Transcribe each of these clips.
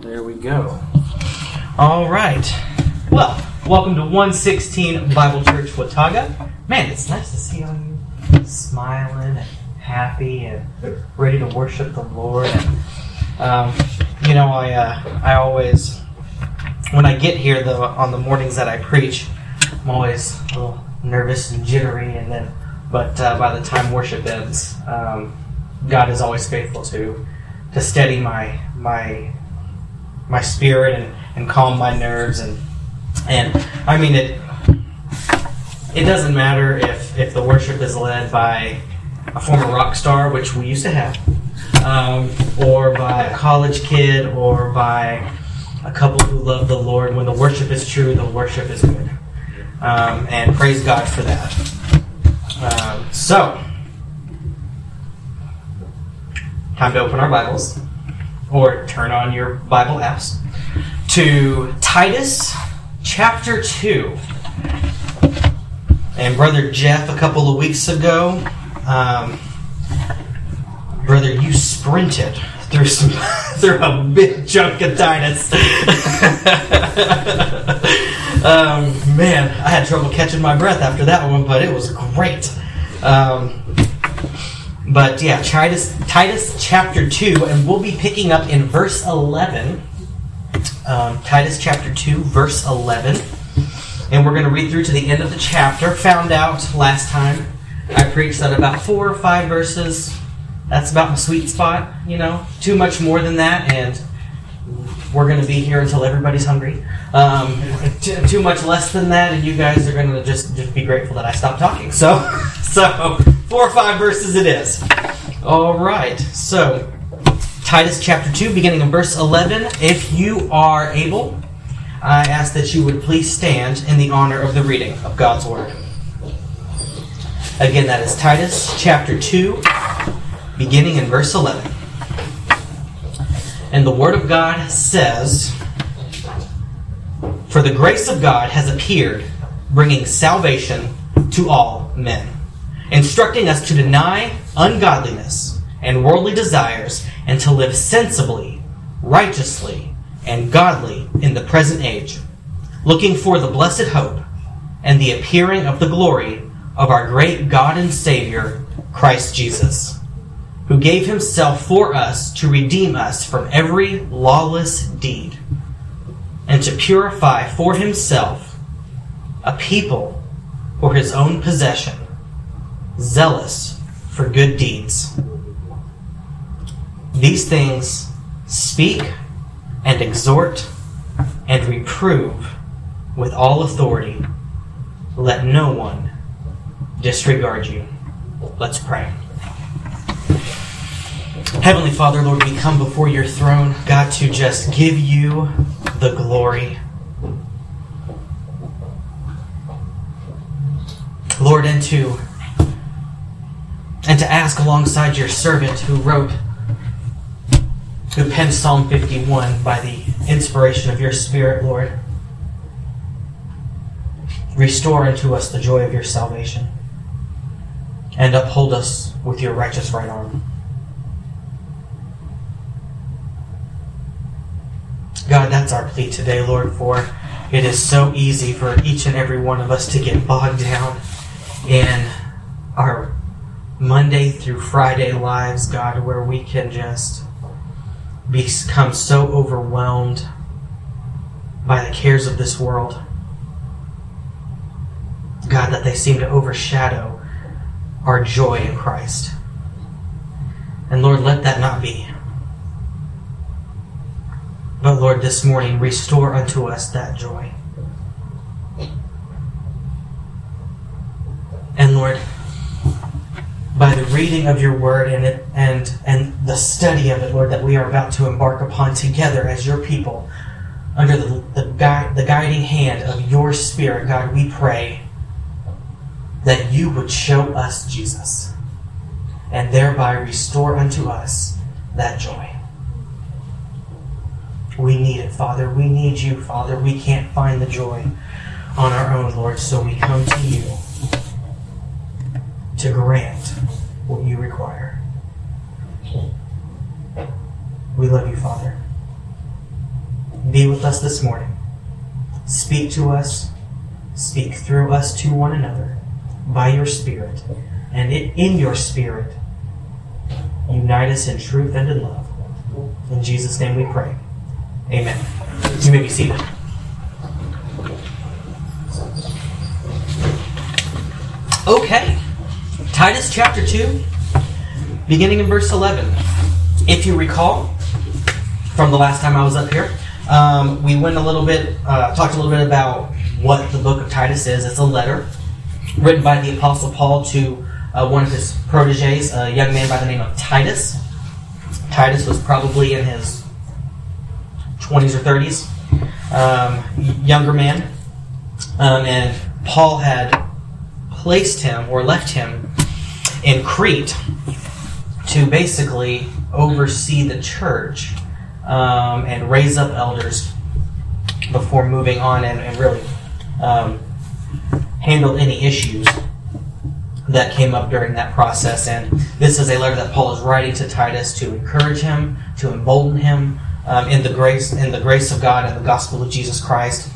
There we go. All right. Well, welcome to 116 Bible Church Watauga. Man, it's nice to see all you smiling and happy and ready to worship the Lord. And, um, you know, I uh, I always when I get here on the mornings that I preach, I'm always a little nervous and jittery, and then but uh, by the time worship ends, um, God is always faithful to to steady my my my spirit and, and calm my nerves and and I mean it it doesn't matter if if the worship is led by a former rock star, which we used to have, um, or by a college kid, or by a couple who love the Lord. When the worship is true, the worship is good, um, and praise God for that. Um, so, time to open our Bibles or turn on your Bible apps to Titus chapter 2. And Brother Jeff, a couple of weeks ago, um, brother, you sprinted through some through a big chunk of Titus. um, man, I had trouble catching my breath after that one, but it was great. Um, but yeah, Titus, Titus chapter 2, and we'll be picking up in verse 11. Um, Titus chapter 2, verse 11. And we're going to read through to the end of the chapter. Found out last time I preached that about four or five verses, that's about my sweet spot, you know. Too much more than that, and we're going to be here until everybody's hungry. Um, too, too much less than that, and you guys are going to just, just be grateful that I stopped talking. So, so Four or five verses it is. All right. So, Titus chapter 2, beginning in verse 11. If you are able, I ask that you would please stand in the honor of the reading of God's Word. Again, that is Titus chapter 2, beginning in verse 11. And the Word of God says, For the grace of God has appeared, bringing salvation to all men instructing us to deny ungodliness and worldly desires and to live sensibly, righteously, and godly in the present age, looking for the blessed hope and the appearing of the glory of our great God and Savior, Christ Jesus, who gave himself for us to redeem us from every lawless deed and to purify for himself a people for his own possession zealous for good deeds. These things speak and exhort and reprove with all authority. Let no one disregard you. Let's pray. Heavenly Father, Lord, we come before your throne, God, to just give you the glory. Lord, and to and to ask alongside your servant who wrote, who penned Psalm 51 by the inspiration of your Spirit, Lord. Restore unto us the joy of your salvation, and uphold us with your righteous right arm. God, that's our plea today, Lord, for it is so easy for each and every one of us to get bogged down in our Monday through Friday lives, God, where we can just become so overwhelmed by the cares of this world. God, that they seem to overshadow our joy in Christ. And Lord, let that not be. But Lord, this morning, restore unto us that joy. And Lord, by the reading of your word and it, and and the study of it, Lord, that we are about to embark upon together as your people, under the the, gui- the guiding hand of your Spirit, God, we pray that you would show us Jesus, and thereby restore unto us that joy. We need it, Father. We need you, Father. We can't find the joy on our own, Lord, so we come to you to grant what you require. We love you, Father. be with us this morning. Speak to us, speak through us to one another by your Spirit, and in your Spirit, unite us in truth and in love. In Jesus' name we pray. Amen. You may be seated. Okay. Titus chapter 2, beginning in verse 11. If you recall from the last time I was up here, um, we went a little bit, uh, talked a little bit about what the book of Titus is. It's a letter written by the Apostle Paul to uh, one of his proteges, a young man by the name of Titus. Titus was probably in his 20s or 30s, um, younger man. Um, and Paul had placed him or left him in Crete to basically oversee the church um, and raise up elders before moving on and, and really um, handled any issues that came up during that process. And this is a letter that Paul is writing to Titus to encourage him, to embolden him um, in the grace in the grace of God and the gospel of Jesus Christ.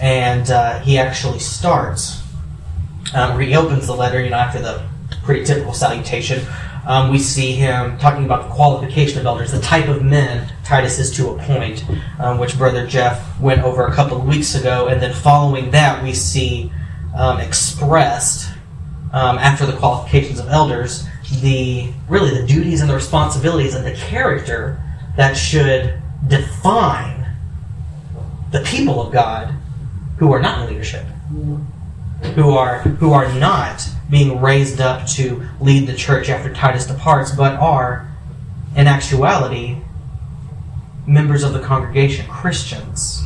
And uh, he actually starts um, reopens the letter, you know, after the pretty typical salutation. Um, we see him talking about the qualification of elders, the type of men Titus is to appoint, um, which Brother Jeff went over a couple of weeks ago. And then following that, we see um, expressed um, after the qualifications of elders the really the duties and the responsibilities and the character that should define the people of God who are not in leadership who are who are not being raised up to lead the church after Titus departs, but are in actuality members of the congregation, Christians.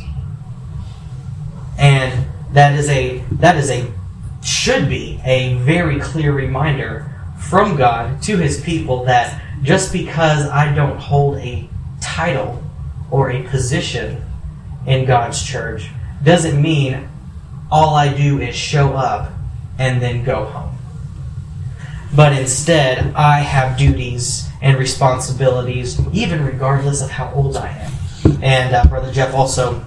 And that is a that is a should be a very clear reminder from God to his people that just because I don't hold a title or a position in God's church doesn't mean all I do is show up and then go home. But instead, I have duties and responsibilities, even regardless of how old I am. And uh, Brother Jeff also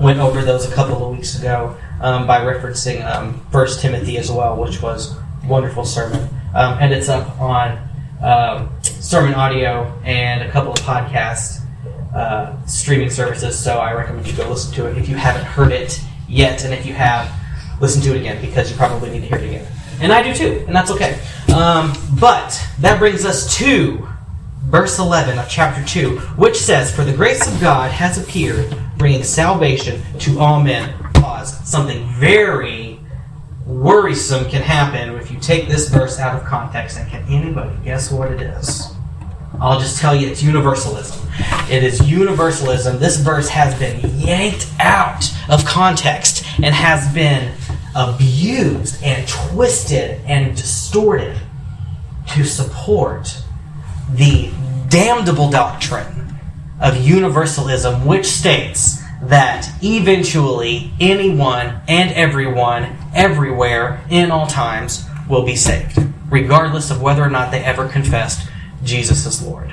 went over those a couple of weeks ago um, by referencing um, 1 Timothy as well, which was a wonderful sermon. Um, and it's up on um, sermon audio and a couple of podcast uh, streaming services, so I recommend you go listen to it if you haven't heard it yet, and if you have, listen to it again because you probably need to hear it again. And I do too, and that's okay. Um, but that brings us to verse 11 of chapter 2, which says, For the grace of God has appeared, bringing salvation to all men. Pause. Something very worrisome can happen if you take this verse out of context. And can anybody guess what it is? I'll just tell you it's universalism. It is universalism. This verse has been yanked out of context and has been abused and twisted and distorted to support the damnable doctrine of universalism, which states that eventually anyone and everyone, everywhere, in all times, will be saved, regardless of whether or not they ever confessed Jesus is Lord.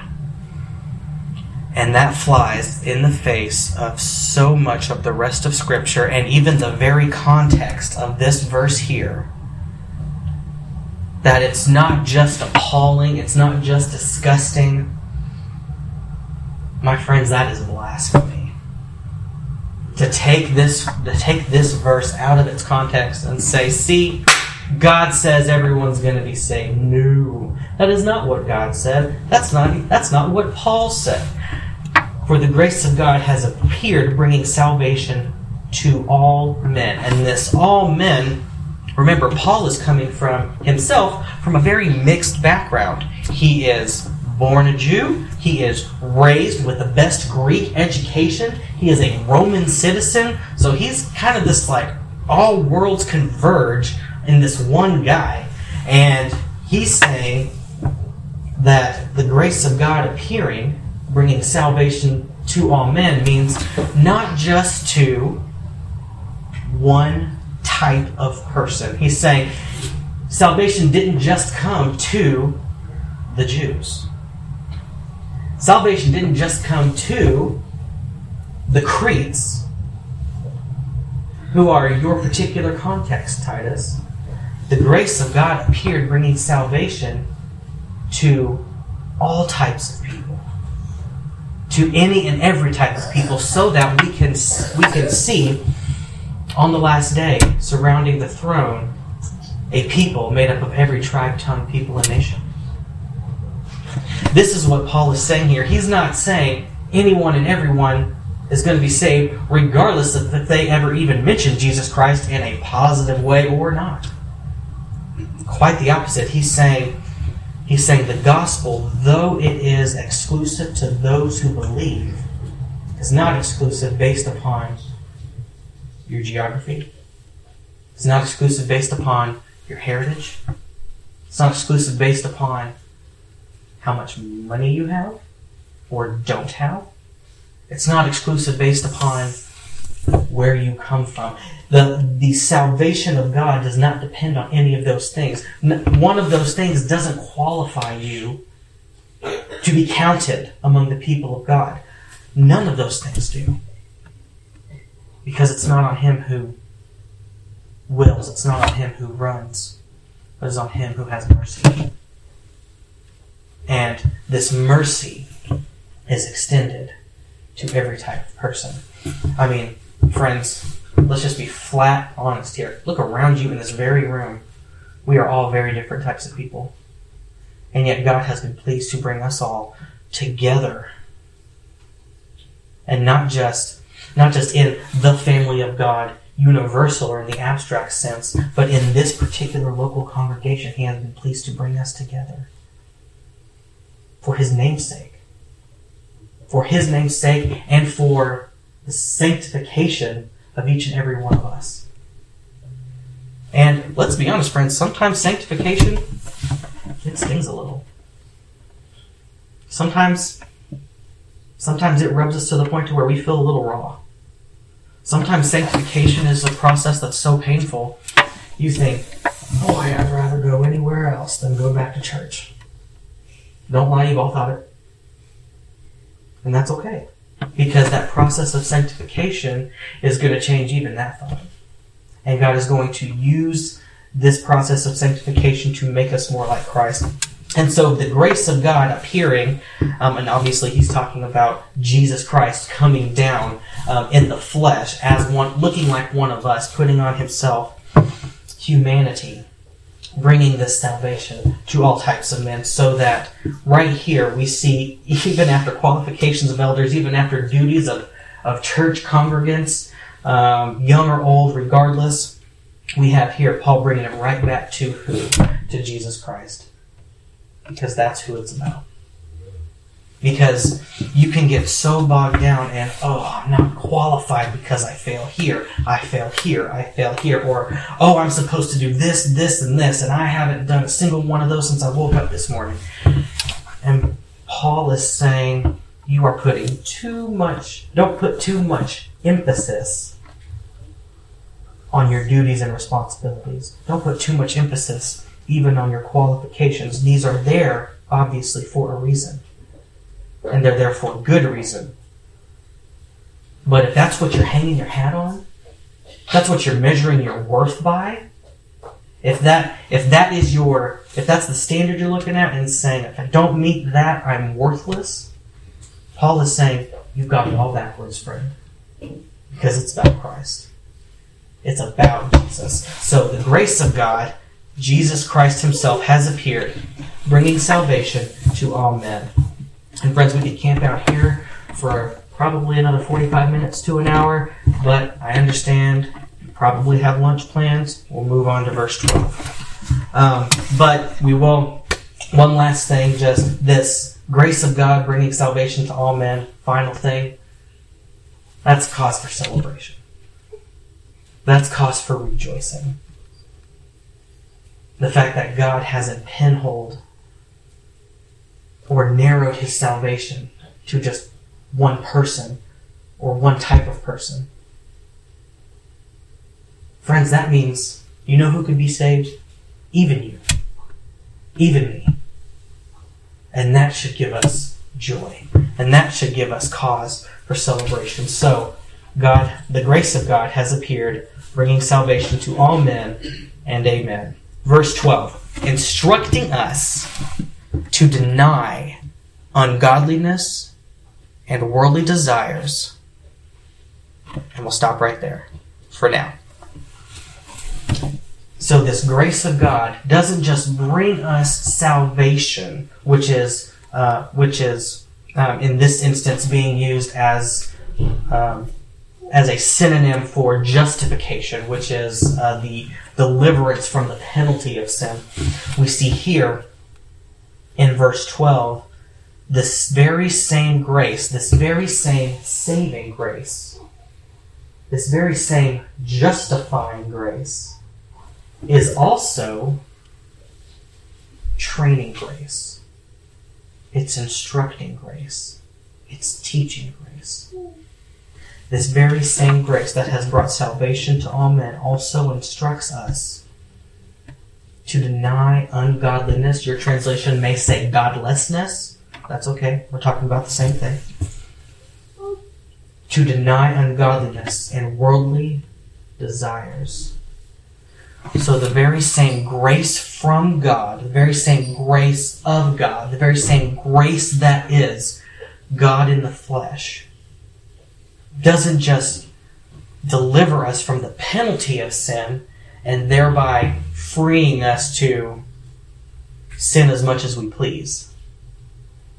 And that flies in the face of so much of the rest of Scripture and even the very context of this verse here. That it's not just appalling, it's not just disgusting. My friends, that is blasphemy. To take this to take this verse out of its context and say, see, God says everyone's going to be saved. No, that is not what God said. That's not that's not what Paul said. For the grace of God has appeared, bringing salvation to all men, and this all men. Remember, Paul is coming from himself from a very mixed background. He is born a Jew. He is raised with the best Greek education. He is a Roman citizen. So he's kind of this like all worlds converge in this one guy. And he's saying that the grace of God appearing, bringing salvation to all men, means not just to one type of person. He's saying salvation didn't just come to the Jews. Salvation didn't just come to the Cretes, who are your particular context, Titus, the grace of God appeared bringing salvation to all types of people, to any and every type of people, so that we can we can see on the last day surrounding the throne a people made up of every tribe, tongue, people, and nation. This is what Paul is saying here. He's not saying anyone and everyone is going to be saved, regardless of if they ever even mention Jesus Christ in a positive way or not. Quite the opposite. He's saying He's saying the gospel, though it is exclusive to those who believe, is not exclusive based upon your geography. It's not exclusive based upon your heritage. It's not exclusive based upon how much money you have or don't have. It's not exclusive based upon where you come from. The, the salvation of God does not depend on any of those things. One of those things doesn't qualify you to be counted among the people of God. None of those things do. Because it's not on him who wills, it's not on him who runs, but it's on him who has mercy. And this mercy is extended to every type of person. I mean, friends, let's just be flat honest here. Look around you in this very room. We are all very different types of people. And yet God has been pleased to bring us all together. And not just not just in the family of God, universal or in the abstract sense, but in this particular local congregation, He has been pleased to bring us together. For His name's sake. For His name's sake and for the sanctification of each and every one of us. And let's be honest, friends, sometimes sanctification it stings a little. Sometimes sometimes it rubs us to the point to where we feel a little raw. Sometimes sanctification is a process that's so painful, you think, oh, boy, I'd rather go anywhere else than go back to church. Don't lie, you've all thought it. And that's okay because that process of sanctification is going to change even that thought. And God is going to use this process of sanctification to make us more like Christ. And so the grace of God appearing, um, and obviously he's talking about Jesus Christ coming down um, in the flesh as one, looking like one of us, putting on himself humanity bringing this salvation to all types of men so that right here we see even after qualifications of elders even after duties of, of church congregants um, young or old regardless we have here paul bringing it right back to who? To jesus christ because that's who it's about. Because you can get so bogged down and oh i'm not qualified because i fail here i fail here i fail here or oh i'm supposed to do this this and this and i haven't done a single one of those since i woke up this morning. And paul is saying you are putting too much don't put too much emphasis on your duties and responsibilities. Don't put too much emphasis even on your qualifications these are there obviously for a reason and they're there for a good reason. But if that's what you're hanging your hat on, that's what you're measuring your worth by, if that if that is your if that's the standard you're looking at and saying if I don't meet that I'm worthless, Paul is saying you've got it all backwards, friend. Because it's about Christ. It's about Jesus. So the grace of God, Jesus Christ Himself has appeared, bringing salvation to all men. And friends, we could camp out here for probably another 45 minutes to an hour, but I understand you probably have lunch plans. We'll move on to verse 12. Um, but we will, one last thing, just this grace of God bringing salvation to all men, final thing. That's cause for celebration. That's cause for rejoicing. The fact that God hasn't pinhold or narrowed his salvation to just one person or one type of person. Friends, that means you know who could be saved? Even you. Even me. And that should give us joy. And that should give us cause for celebration. So, God, the grace of God has appeared, bringing salvation to all men, and amen. Verse 12, instructing us to deny ungodliness and worldly desires. And we'll stop right there for now. So, this grace of God doesn't just bring us salvation, which is, uh, which is um, in this instance being used as um, as a synonym for justification, which is uh, the deliverance from the penalty of sin. We see here in verse 12 this very same grace, this very same saving grace, this very same justifying grace is also training grace. It's instructing grace. It's teaching grace. This very same grace that has brought salvation to all men also instructs us to deny ungodliness. Your translation may say godlessness. That's okay. We're talking about the same thing. To deny ungodliness and worldly desires. So the very same grace from God, the very same grace of God, the very same grace that is God in the flesh doesn't just deliver us from the penalty of sin and thereby freeing us to sin as much as we please.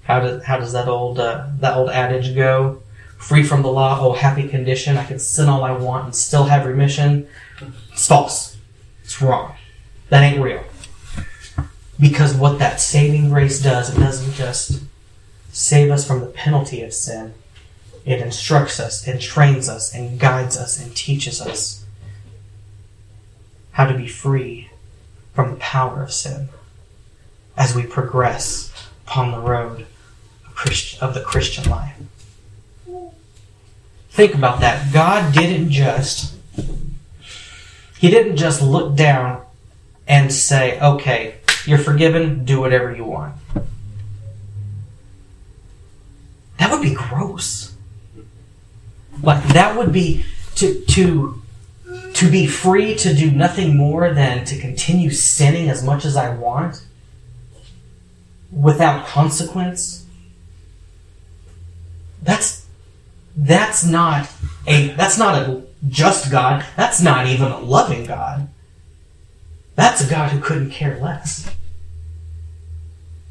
How does how does that old uh, that old adage go? Free from the law, oh happy condition! I can sin all I want and still have remission. It's false. It's wrong. That ain't real. Because what that saving grace does, it doesn't just save us from the penalty of sin, it instructs us and trains us and guides us and teaches us how to be free from the power of sin as we progress upon the road of the Christian life. Think about that. God didn't just He didn't just look down and say, "Okay, you're forgiven, do whatever you want." That would be gross. Like that would be to to to be free to do nothing more than to continue sinning as much as I want without consequence. That's that's not a that's not a just God. That's not even a loving God. That's a God who couldn't care less.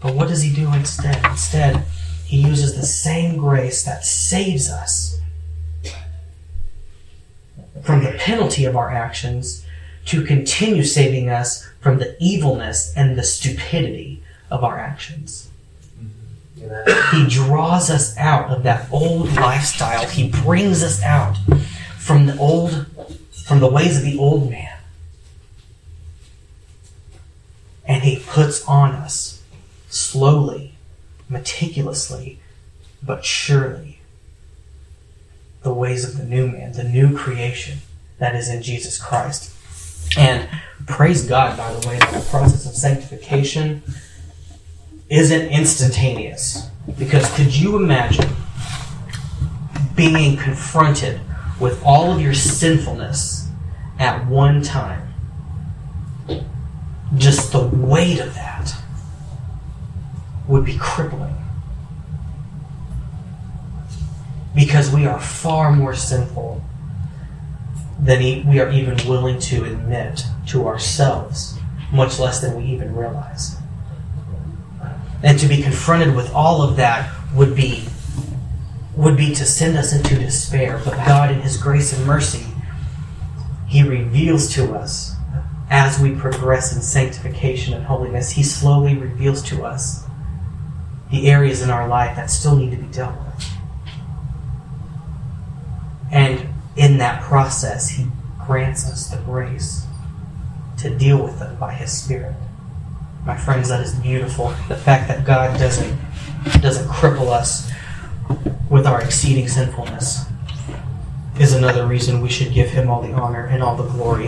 But what does he do instead? Instead, he uses the same grace that saves us from the penalty of our actions to continue saving us from the evilness and the stupidity of our actions. He draws us out of that old lifestyle. He brings us out from the old, from the ways of the old man. And he puts on us slowly, meticulously, but surely the ways of the new man, the new creation that is in Jesus Christ. And praise God, by the way, that the process of sanctification isn't instantaneous. Because could you imagine being confronted with all of your sinfulness at one time? Just the weight of that would be crippling because we are far more sinful than we are even willing to admit to ourselves, much less than we even realize. And to be confronted with all of that would be would be to send us into despair. But God, in His grace and mercy, He reveals to us as we progress in sanctification and holiness, He slowly reveals to us the areas in our life that still need to be dealt with. And in that process, He grants us the grace to deal with them by His Spirit. My friends, that is beautiful. The fact that God doesn't doesn't cripple us with our exceeding sinfulness is another reason we should give Him all the honor and all the glory.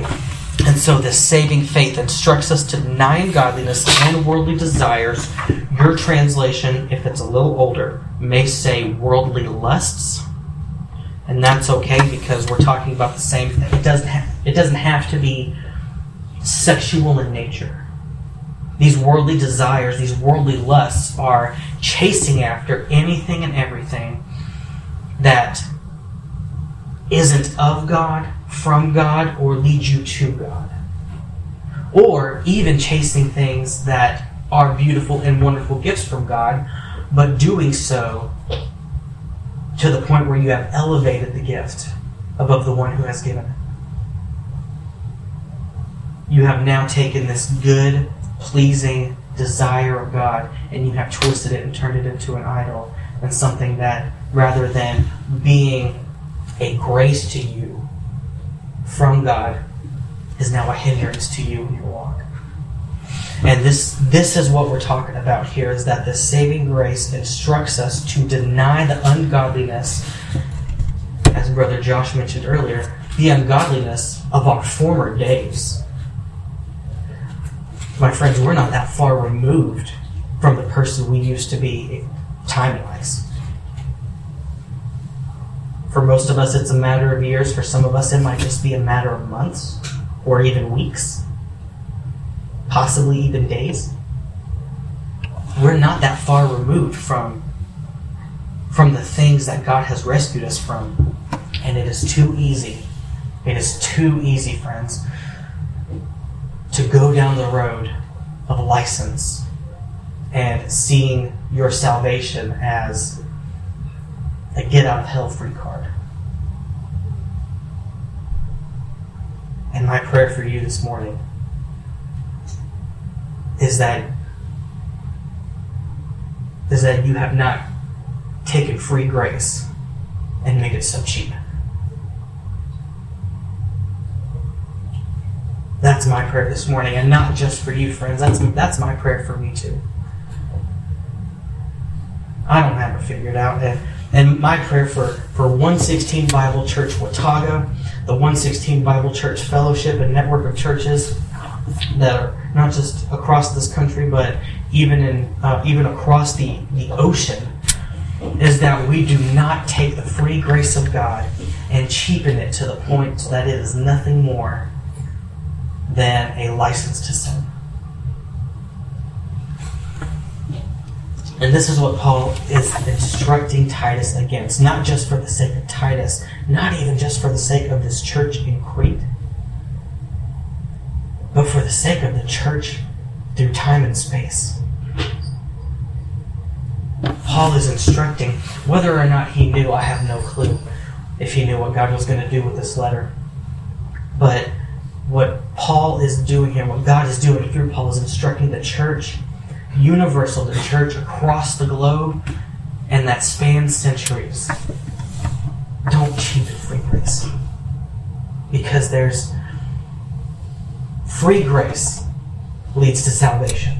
And so, this saving faith instructs us to deny ungodliness and worldly desires. Your translation, if it's a little older, may say worldly lusts and that's okay because we're talking about the same thing. It doesn't ha- it doesn't have to be sexual in nature. These worldly desires, these worldly lusts are chasing after anything and everything that isn't of God, from God, or leads you to God. Or even chasing things that are beautiful and wonderful gifts from God, but doing so to the point where you have elevated the gift above the one who has given it. You have now taken this good, pleasing desire of God and you have twisted it and turned it into an idol and something that, rather than being a grace to you from God, is now a hindrance to you in your walk. And this this is what we're talking about here is that the saving grace instructs us to deny the ungodliness, as Brother Josh mentioned earlier, the ungodliness of our former days. My friends, we're not that far removed from the person we used to be time wise. For most of us, it's a matter of years. For some of us, it might just be a matter of months or even weeks possibly even days. We're not that far removed from from the things that God has rescued us from. And it is too easy. It is too easy, friends, to go down the road of license and seeing your salvation as a get out of hell free card. And my prayer for you this morning is that is that you have not taken free grace and made it so cheap. That's my prayer this morning, and not just for you, friends. That's that's my prayer for me too. I don't have it figured out, and, and my prayer for for 116 Bible Church Watauga, the 116 Bible Church Fellowship and network of churches that are not just across this country, but even in uh, even across the, the ocean, is that we do not take the free grace of God and cheapen it to the point that it is nothing more than a license to sin. And this is what Paul is instructing Titus against, not just for the sake of Titus, not even just for the sake of this church in Crete but for the sake of the church through time and space. Paul is instructing, whether or not he knew, I have no clue if he knew what God was going to do with this letter. But what Paul is doing here, what God is doing through Paul, is instructing the church, universal, the church across the globe, and that spans centuries. Don't cheapen free grace. Because there's Free grace leads to salvation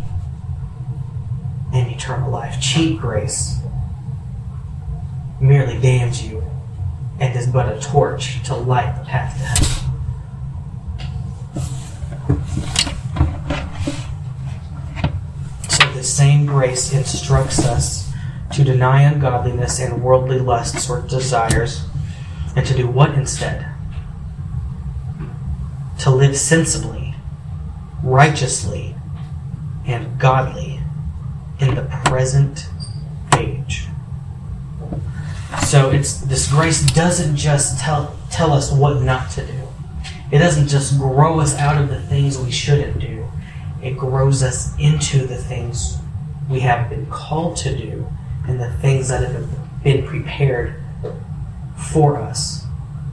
and eternal life. Cheap grace merely damns you and is but a torch to light the path to heaven. So the same grace instructs us to deny ungodliness and worldly lusts or desires, and to do what instead? To live sensibly righteously and godly in the present age. So it's this grace doesn't just tell tell us what not to do. It doesn't just grow us out of the things we shouldn't do. It grows us into the things we have been called to do and the things that have been prepared for us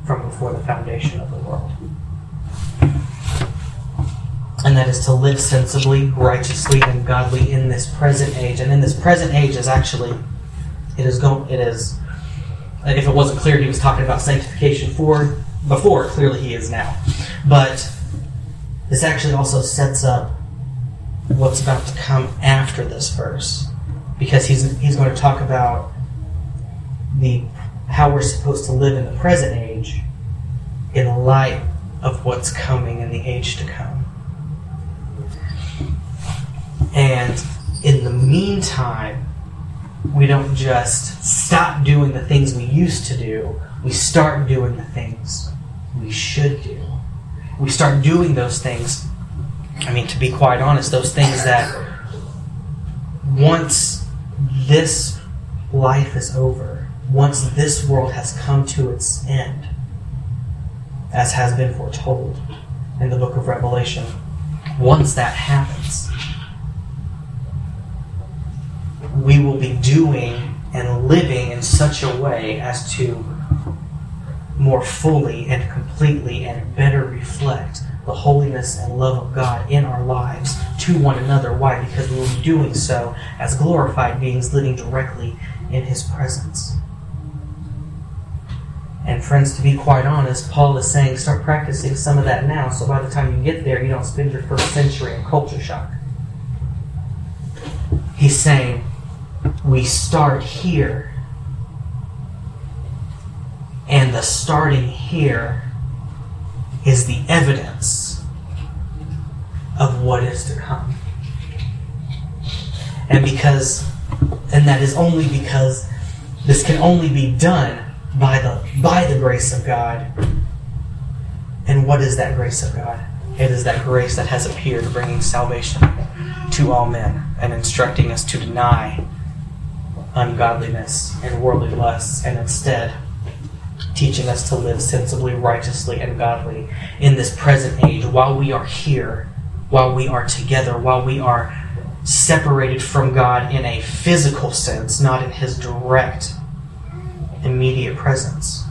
from before the foundation of the world and that is to live sensibly, righteously, and godly in this present age. And in this present age is actually, it is going, it is. If it wasn't clear, he was talking about sanctification for before. Clearly, he is now. But this actually also sets up what's about to come after this verse, because he's he's going to talk about the how we're supposed to live in the present age in light of what's coming in the age to come. And in the meantime, we don't just stop doing the things we used to do we start doing the things we should do. We start doing those things. I mean, to be quite honest, those things that once this life is over, once this world has come to its end, as has been foretold in the book of Revelation, once that happens, we will be doing and living in such a way as to more fully and completely and better reflect the holiness and love of God in our lives to one another. Why? Because we will be doing so as glorified beings living directly in His presence. And friends, to be quite honest, Paul is saying start practicing some of that now so by the time you get there, you don't spend your first century in culture shock. He's saying we start here. And the starting here is the evidence of what is to come. And because, and that is only because this can only be done by the, by the grace of God. And what is that grace of God? It is that grace that has appeared, bringing salvation to all men and instructing us to deny ungodliness and worldly lusts, and instead teaching us to live sensibly, righteously, and godly in this present age while we are here, while we are together, while we are separated from God in a physical sense, not in His direct, immediate presence.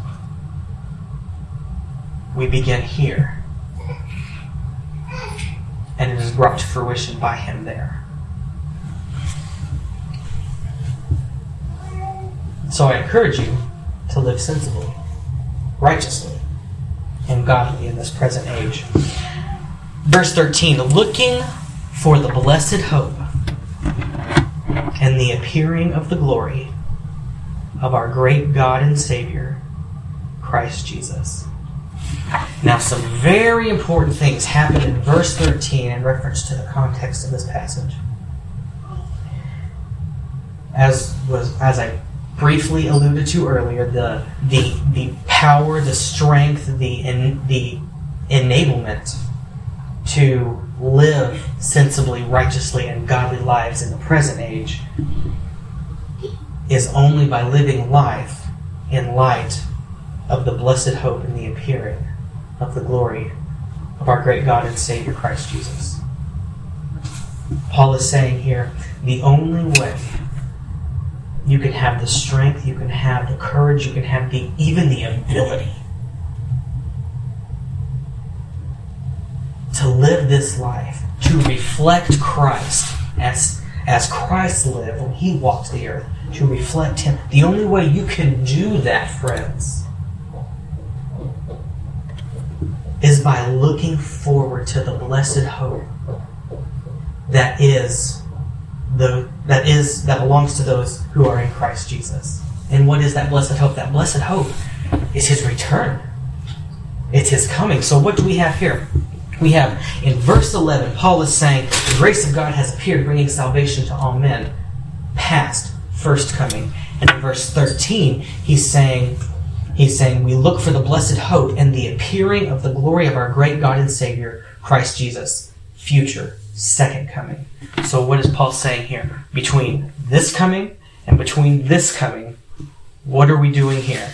We begin here, and it is brought to fruition by Him there. So I encourage you to live sensibly, righteously, and godly in this present age. Verse 13 looking for the blessed hope and the appearing of the glory of our great God and Savior, Christ Jesus. Now, some very important things happen in verse 13 in reference to the context of this passage. As was as I briefly alluded to earlier, the the the power, the strength, the in, the enablement to live sensibly, righteously, and godly lives in the present age is only by living life in light of the blessed hope and the appearing of the glory of our great God and Savior Christ Jesus. Paul is saying here the only way you can have the strength, you can have the courage, you can have the even the ability to live this life, to reflect Christ as as Christ lived when he walked the earth, to reflect him. The only way you can do that, friends, is by looking forward to the blessed hope that is the that is that belongs to those who are in Christ Jesus. And what is that blessed hope? That blessed hope is his return. It's his coming. So what do we have here? We have in verse 11, Paul is saying, The grace of God has appeared, bringing salvation to all men. Past, first coming. And in verse 13, he's saying, He's saying, We look for the blessed hope and the appearing of the glory of our great God and Savior, Christ Jesus. Future, second coming. So, what is Paul saying here? Between this coming and between this coming, what are we doing here?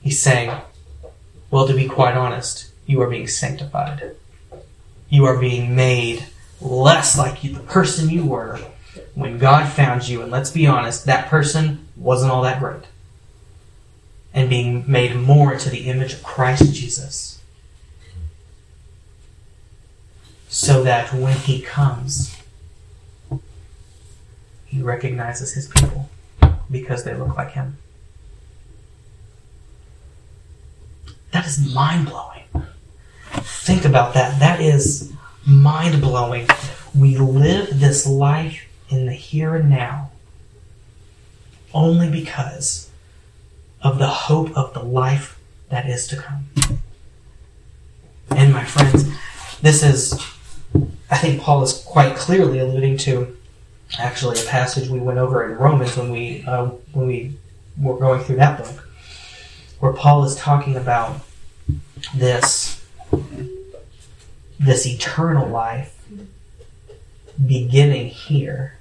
He's saying, well, to be quite honest, you are being sanctified. You are being made less like the person you were when God found you. And let's be honest, that person wasn't all that great. And being made more into the image of Christ Jesus. So that when he comes, he recognizes his people because they look like him. That is mind blowing. Think about that. That is mind blowing. We live this life in the here and now only because of the hope of the life that is to come. And my friends, this is, I think Paul is quite clearly alluding to actually a passage we went over in Romans when we uh, when we we're going through that book, where Paul is talking about this this eternal life beginning here.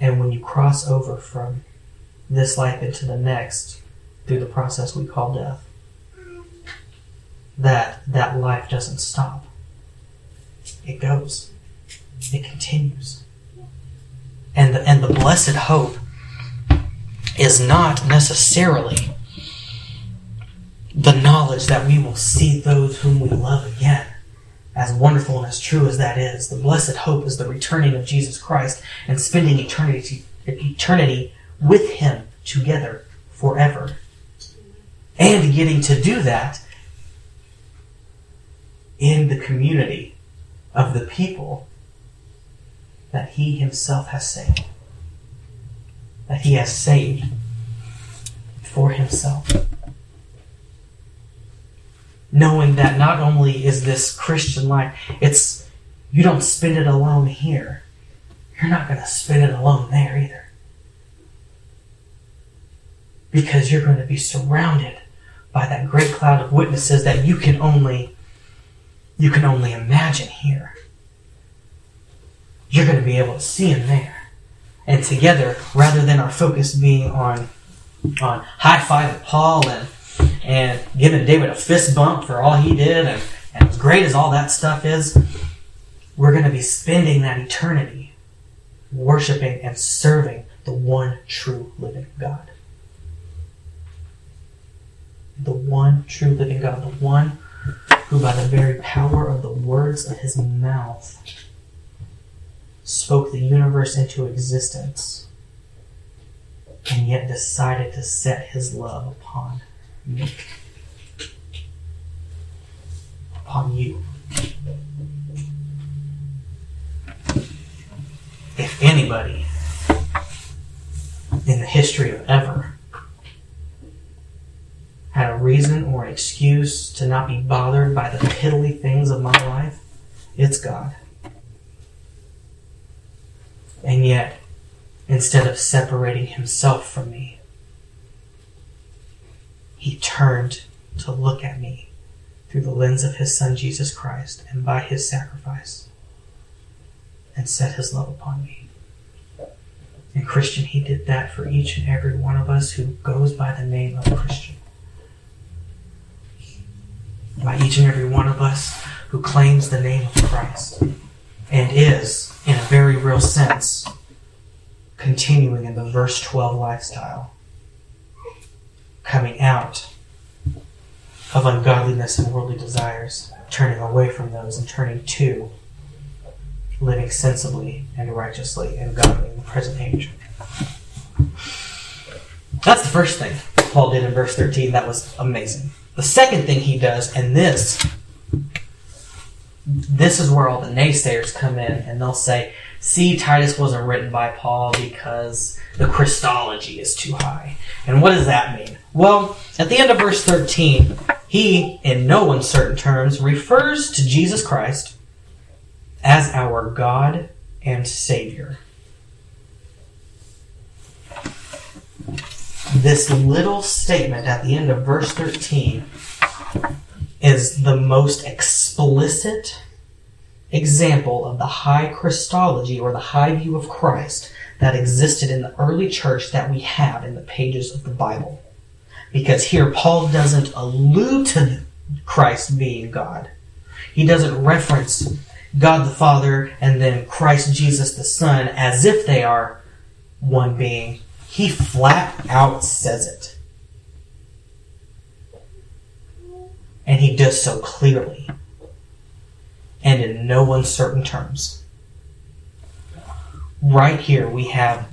And when you cross over from this life into the next through the process we call death, that that life doesn't stop. It goes. It continues. And the, and the blessed hope is not necessarily the knowledge that we will see those whom we love again. As wonderful and as true as that is, the blessed hope is the returning of Jesus Christ and spending eternity, eternity with Him together forever. And getting to do that in the community of the people that He Himself has saved. That He has saved for Himself. Knowing that not only is this Christian life, it's you don't spend it alone here. You're not going to spend it alone there either. Because you're going to be surrounded by that great cloud of witnesses that you can only you can only imagine here. You're going to be able to see him there. And together, rather than our focus being on on high five Paul and and giving David a fist bump for all he did and, and as great as all that stuff is, we're going to be spending that eternity worshiping and serving the one true living God. The one true living God, the one who by the very power of the words of his mouth spoke the universe into existence and yet decided to set his love upon me. Upon you. If anybody in the history of ever had a reason or an excuse to not be bothered by the piddly things of my life, it's God. And yet, instead of separating himself from me, he turned to look at me through the lens of his son Jesus Christ and by his sacrifice and set his love upon me. And Christian, he did that for each and every one of us who goes by the name of Christian by each and every one of us who claims the name of Christ and is, in a very real sense, continuing in the verse 12 lifestyle, coming out of ungodliness and worldly desires, turning away from those and turning to living sensibly and righteously and godly in the present age. That's the first thing Paul did in verse 13. That was amazing. The second thing he does, and this, this is where all the naysayers come in, and they'll say, see, Titus wasn't written by Paul because the Christology is too high. And what does that mean? Well, at the end of verse 13, he, in no uncertain terms, refers to Jesus Christ as our God and Savior. This little statement at the end of verse 13 is the most explicit example of the high Christology or the high view of Christ that existed in the early church that we have in the pages of the Bible. Because here Paul doesn't allude to Christ being God. He doesn't reference God the Father and then Christ Jesus the Son as if they are one being he flat out says it. And he does so clearly and in no uncertain terms. Right here, we have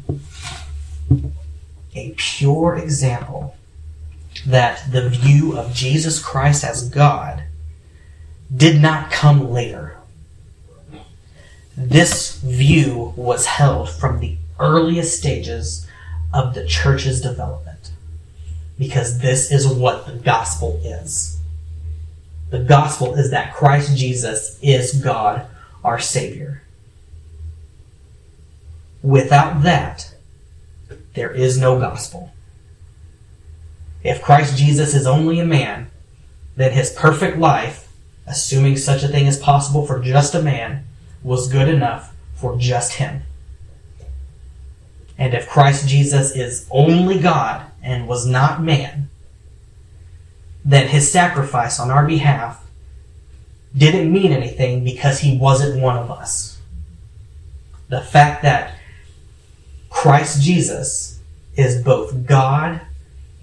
a pure example that the view of Jesus Christ as God did not come later. This view was held from the earliest stages of the church's development. Because this is what the gospel is. The gospel is that Christ Jesus is God, our Savior. Without that, there is no gospel. If Christ Jesus is only a man, then his perfect life, assuming such a thing is possible for just a man, was good enough for just him. And if Christ Jesus is only God and was not man, then his sacrifice on our behalf didn't mean anything because he wasn't one of us. The fact that Christ Jesus is both God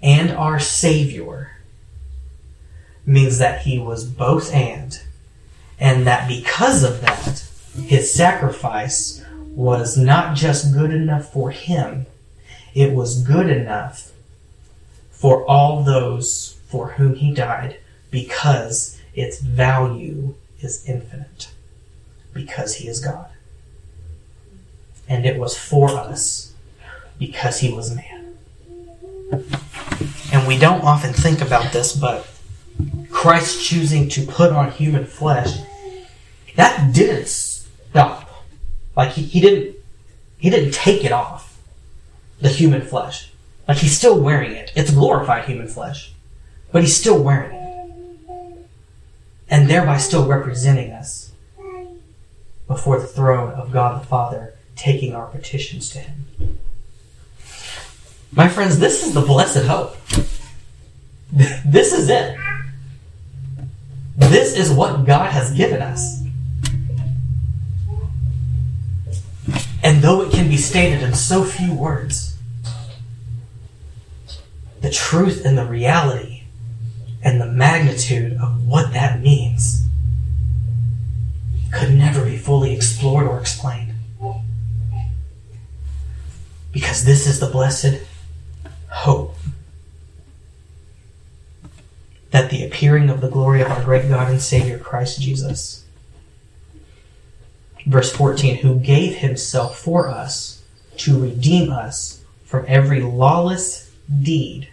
and our Savior means that he was both and, and that because of that, his sacrifice was not just good enough for him, it was good enough for all those for whom he died because its value is infinite, because he is God. And it was for us because he was man. And we don't often think about this, but Christ choosing to put on human flesh, that didn't stop. Like he, he didn't he didn't take it off the human flesh. Like he's still wearing it. It's glorified human flesh. But he's still wearing it. And thereby still representing us before the throne of God the Father, taking our petitions to him. My friends, this is the blessed hope. This is it. This is what God has given us. And though it can be stated in so few words, the truth and the reality and the magnitude of what that means could never be fully explored or explained. Because this is the blessed hope that the appearing of the glory of our great God and Savior Christ Jesus. Verse 14, who gave himself for us to redeem us from every lawless deed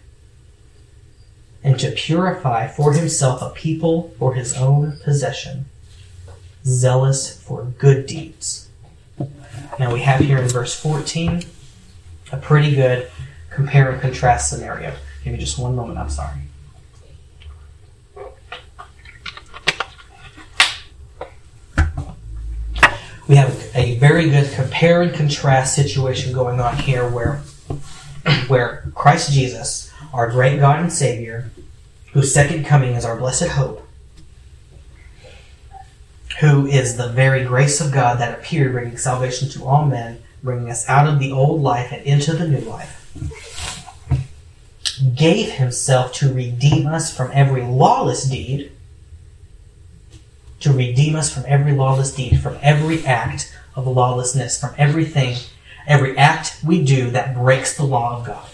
and to purify for himself a people for his own possession, zealous for good deeds. Now we have here in verse 14 a pretty good compare and contrast scenario. Give me just one moment, I'm sorry. We have a very good compare and contrast situation going on here where where Christ Jesus, our great God and Savior, whose second coming is our blessed hope, who is the very grace of God that appeared, bringing salvation to all men, bringing us out of the old life and into the new life, gave himself to redeem us from every lawless deed to redeem us from every lawless deed, from every act of lawlessness, from everything, every act we do that breaks the law of God.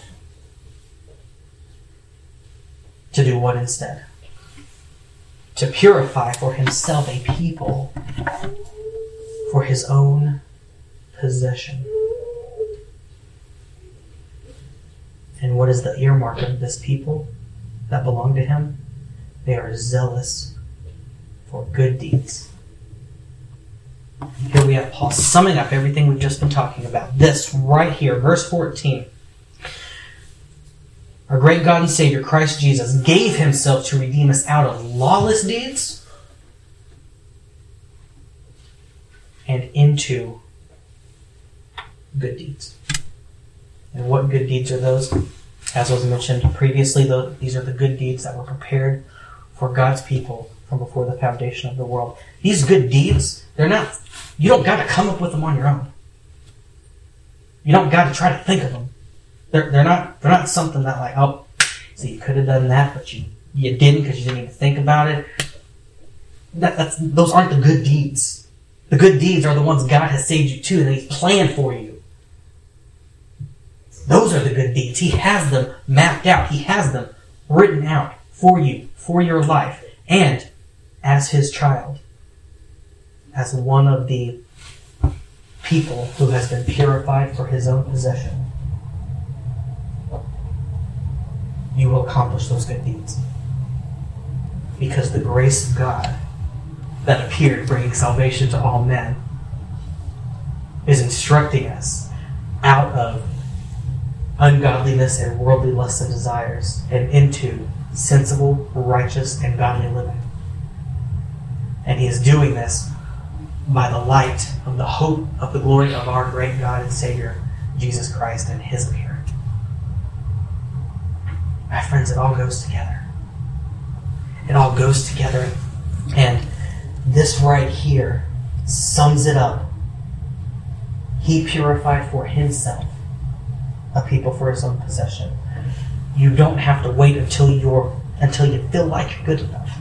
To do what instead? To purify for himself a people for his own possession. And what is the earmark of this people that belong to him? They are zealous for good deeds. Here we have Paul summing up everything we've just been talking about. This right here, verse 14. Our great God and Savior, Christ Jesus, gave himself to redeem us out of lawless deeds and into good deeds. And what good deeds are those? As was mentioned previously, these are the good deeds that were prepared for God's people from before the foundation of the world. These good deeds, they're not, you don't got to come up with them on your own. You don't got to try to think of them. They're, they're not, they're not something that like, oh, so you could have done that, but you, you didn't because you didn't even think about it. That, that's, those aren't the good deeds. The good deeds are the ones God has saved you to and He's planned for you. Those are the good deeds. He has them mapped out. He has them written out for you, for your life. And as his child, as one of the people who has been purified for his own possession, you will accomplish those good deeds. Because the grace of God that appeared, bringing salvation to all men, is instructing us out of ungodliness and worldly lusts and desires, and into sensible, righteous, and godly living. And he is doing this by the light of the hope of the glory of our great God and Savior, Jesus Christ, and his appearing. My friends, it all goes together. It all goes together. And this right here sums it up. He purified for himself a people for his own possession. You don't have to wait until you're until you feel like you're good enough.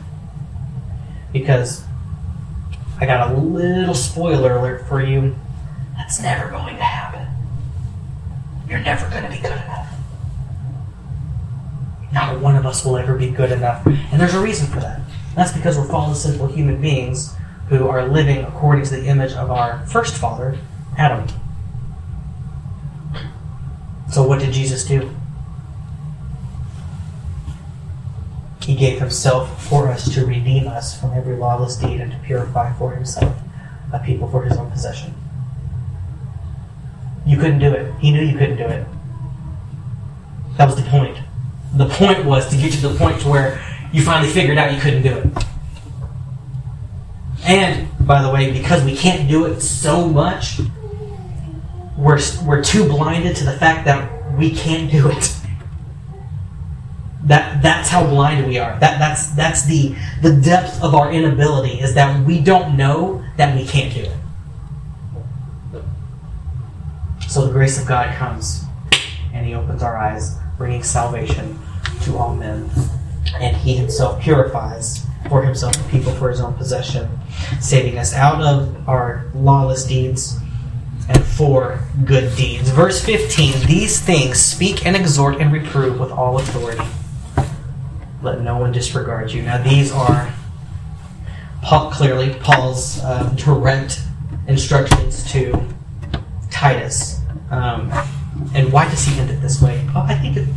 Because I got a little spoiler alert for you. That's never going to happen. You're never going to be good enough. Not one of us will ever be good enough. And there's a reason for that. That's because we're fallen, sinful human beings who are living according to the image of our first father, Adam. So, what did Jesus do? He gave himself for us to redeem us from every lawless deed and to purify for himself a people for his own possession. You couldn't do it. He knew you couldn't do it. That was the point. The point was to get to the point to where you finally figured out you couldn't do it. And, by the way, because we can't do it so much, we're, we're too blinded to the fact that we can't do it. That, that's how blind we are. That, that's, that's the, the depth of our inability, is that we don't know that we can't do it. So the grace of God comes, and He opens our eyes bringing salvation to all men. And he himself purifies for himself a people for his own possession, saving us out of our lawless deeds and for good deeds. Verse 15 These things speak and exhort and reprove with all authority. Let no one disregard you. Now, these are Paul, clearly Paul's uh, direct instructions to Titus. Um, and why does he end it this way? Well, I think it,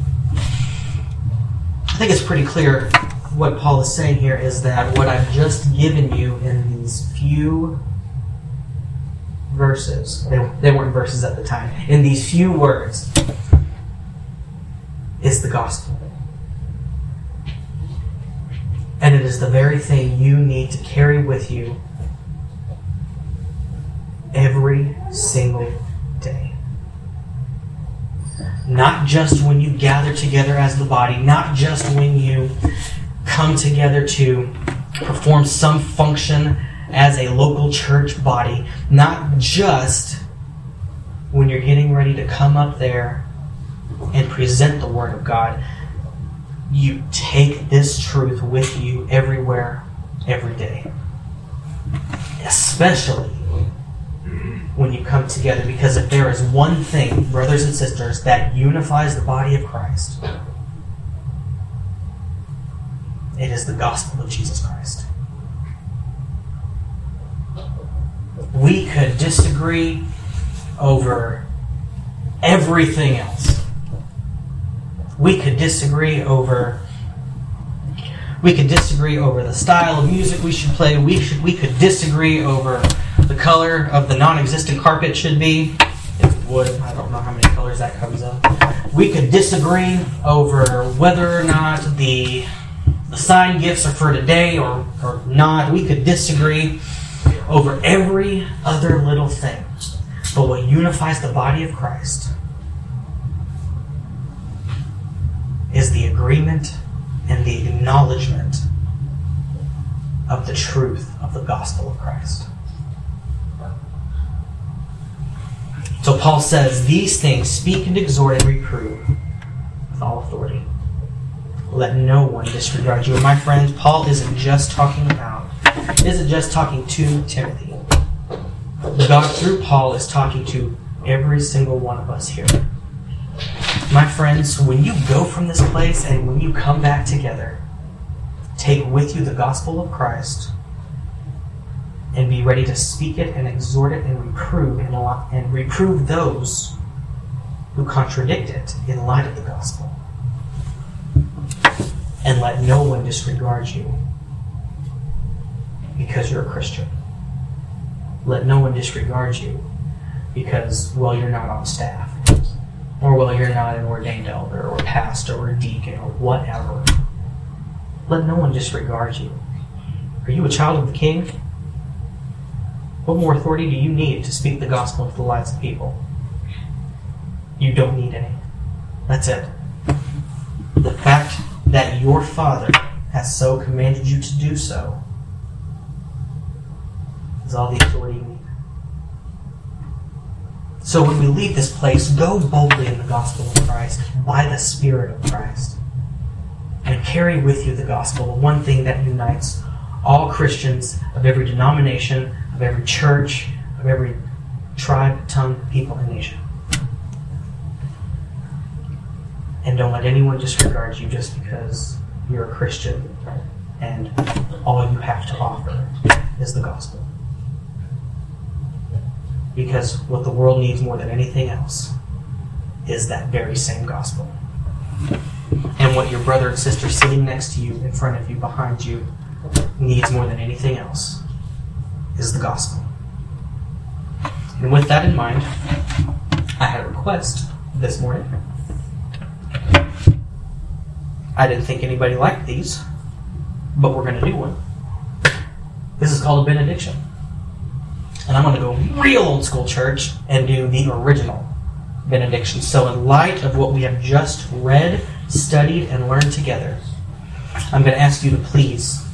I think it's pretty clear what Paul is saying here is that what I've just given you in these few verses, they, they weren't verses at the time, in these few words, is the gospel. And it is the very thing you need to carry with you every single day not just when you gather together as the body, not just when you come together to perform some function as a local church body, not just when you're getting ready to come up there and present the Word of God. You take this truth with you everywhere, every day. Especially when you come together because if there is one thing, brothers and sisters, that unifies the body of Christ, it is the gospel of Jesus Christ. We could disagree over everything else. We could disagree over we could disagree over the style of music we should play. We should we could disagree over the color of the non-existent carpet should be. It's wood. I don't know how many colors that comes up. We could disagree over whether or not the the sign gifts are for today or, or not. We could disagree over every other little thing. But what unifies the body of Christ is the agreement and the acknowledgement of the truth of the gospel of Christ. So Paul says, These things speak and exhort and reprove with all authority. Let no one disregard you. My friends, Paul isn't just talking about, isn't just talking to Timothy. God through Paul is talking to every single one of us here. My friends, when you go from this place and when you come back together, take with you the gospel of Christ and be ready to speak it and exhort it and reprove and, and reprove those who contradict it in light of the gospel. And let no one disregard you because you're a Christian. Let no one disregard you because, well, you're not on staff. Or well, you're not an ordained elder or pastor or deacon or whatever. Let no one disregard you. Are you a child of the King? What more authority do you need to speak the gospel into the lives of people? You don't need any. That's it. The fact that your Father has so commanded you to do so is all the authority you need. So when we leave this place, go boldly in the gospel of Christ by the Spirit of Christ. And carry with you the gospel, the one thing that unites all Christians of every denomination, of every church, of every tribe, tongue, people, and nation. And don't let anyone disregard you just because you're a Christian and all you have to offer is the gospel. Because what the world needs more than anything else is that very same gospel. And what your brother and sister sitting next to you, in front of you, behind you, needs more than anything else is the gospel. And with that in mind, I had a request this morning. I didn't think anybody liked these, but we're going to do one. This is called a benediction. And I'm going to go real old school church and do the original benediction. So, in light of what we have just read, studied, and learned together, I'm going to ask you to please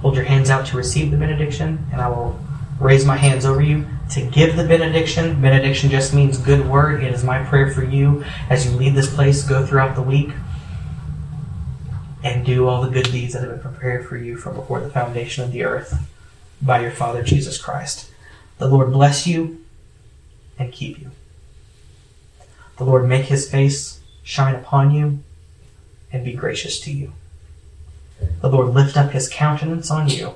hold your hands out to receive the benediction, and I will raise my hands over you to give the benediction. Benediction just means good word. It is my prayer for you as you leave this place, go throughout the week, and do all the good deeds that have been prepared for you from before the foundation of the earth by your Father Jesus Christ. The Lord bless you and keep you. The Lord make his face shine upon you and be gracious to you. The Lord lift up his countenance on you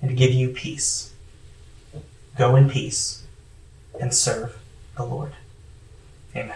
and give you peace. Go in peace and serve the Lord. Amen.